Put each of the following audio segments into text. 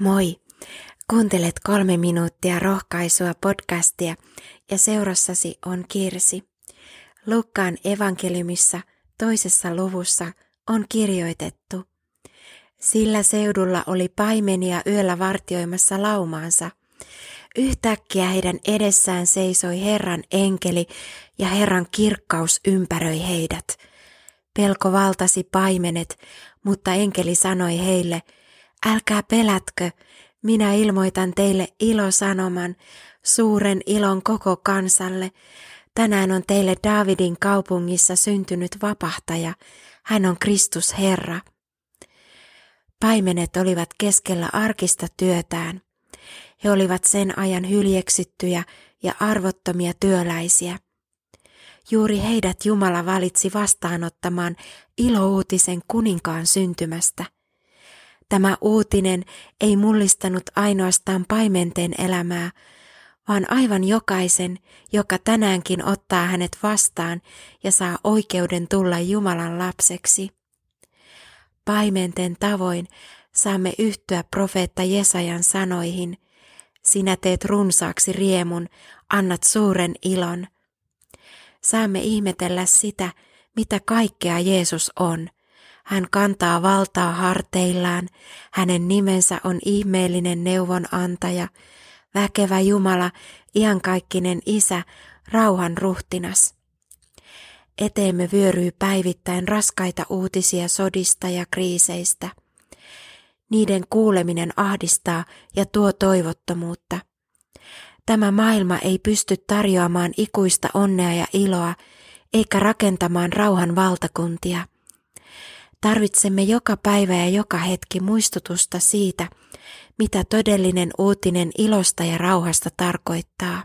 Moi! Kuuntelet kolme minuuttia rohkaisua podcastia ja seurassasi on Kirsi. Lukkaan evankeliumissa toisessa luvussa on kirjoitettu. Sillä seudulla oli paimenia yöllä vartioimassa laumaansa. Yhtäkkiä heidän edessään seisoi Herran enkeli ja Herran kirkkaus ympäröi heidät. Pelko valtasi paimenet, mutta enkeli sanoi heille – Älkää pelätkö, minä ilmoitan teille ilosanoman, suuren ilon koko kansalle. Tänään on teille Davidin kaupungissa syntynyt vapahtaja. Hän on Kristus Herra. Paimenet olivat keskellä arkista työtään. He olivat sen ajan hyljeksittyjä ja arvottomia työläisiä. Juuri heidät Jumala valitsi vastaanottamaan ilouutisen kuninkaan syntymästä. Tämä uutinen ei mullistanut ainoastaan paimenten elämää, vaan aivan jokaisen, joka tänäänkin ottaa hänet vastaan ja saa oikeuden tulla Jumalan lapseksi. Paimenten tavoin saamme yhtyä profeetta Jesajan sanoihin, sinä teet runsaaksi riemun, annat suuren ilon. Saamme ihmetellä sitä, mitä kaikkea Jeesus on – hän kantaa valtaa harteillaan, hänen nimensä on ihmeellinen neuvonantaja, väkevä Jumala, iankaikkinen Isä, rauhan ruhtinas. Eteemme vyöryy päivittäin raskaita uutisia sodista ja kriiseistä. Niiden kuuleminen ahdistaa ja tuo toivottomuutta. Tämä maailma ei pysty tarjoamaan ikuista onnea ja iloa, eikä rakentamaan rauhan valtakuntia – Tarvitsemme joka päivä ja joka hetki muistutusta siitä, mitä todellinen uutinen ilosta ja rauhasta tarkoittaa.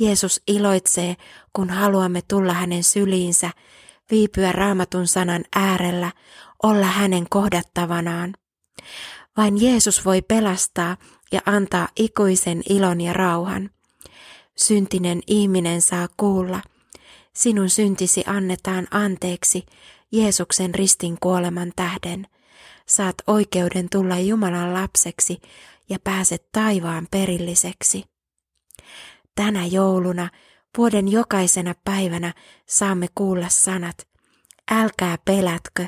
Jeesus iloitsee, kun haluamme tulla hänen syliinsä, viipyä raamatun sanan äärellä, olla hänen kohdattavanaan. Vain Jeesus voi pelastaa ja antaa ikuisen ilon ja rauhan. Syntinen ihminen saa kuulla, sinun syntisi annetaan anteeksi Jeesuksen ristin kuoleman tähden. Saat oikeuden tulla Jumalan lapseksi ja pääset taivaan perilliseksi. Tänä jouluna, vuoden jokaisena päivänä saamme kuulla sanat, älkää pelätkö,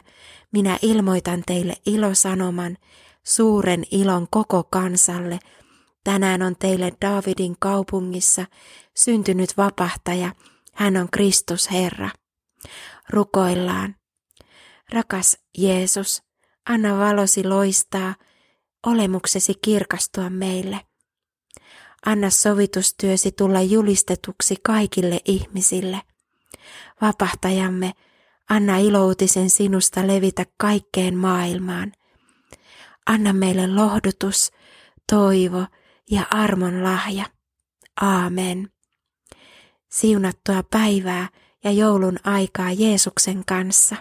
minä ilmoitan teille ilosanoman, suuren ilon koko kansalle. Tänään on teille Davidin kaupungissa syntynyt vapahtaja, hän on Kristus Herra. Rukoillaan. Rakas Jeesus, anna valosi loistaa, olemuksesi kirkastua meille. Anna sovitustyösi tulla julistetuksi kaikille ihmisille. Vapahtajamme, anna iloutisen sinusta levitä kaikkeen maailmaan. Anna meille lohdutus, toivo ja armon lahja. Aamen. Siunattua päivää ja joulun aikaa Jeesuksen kanssa.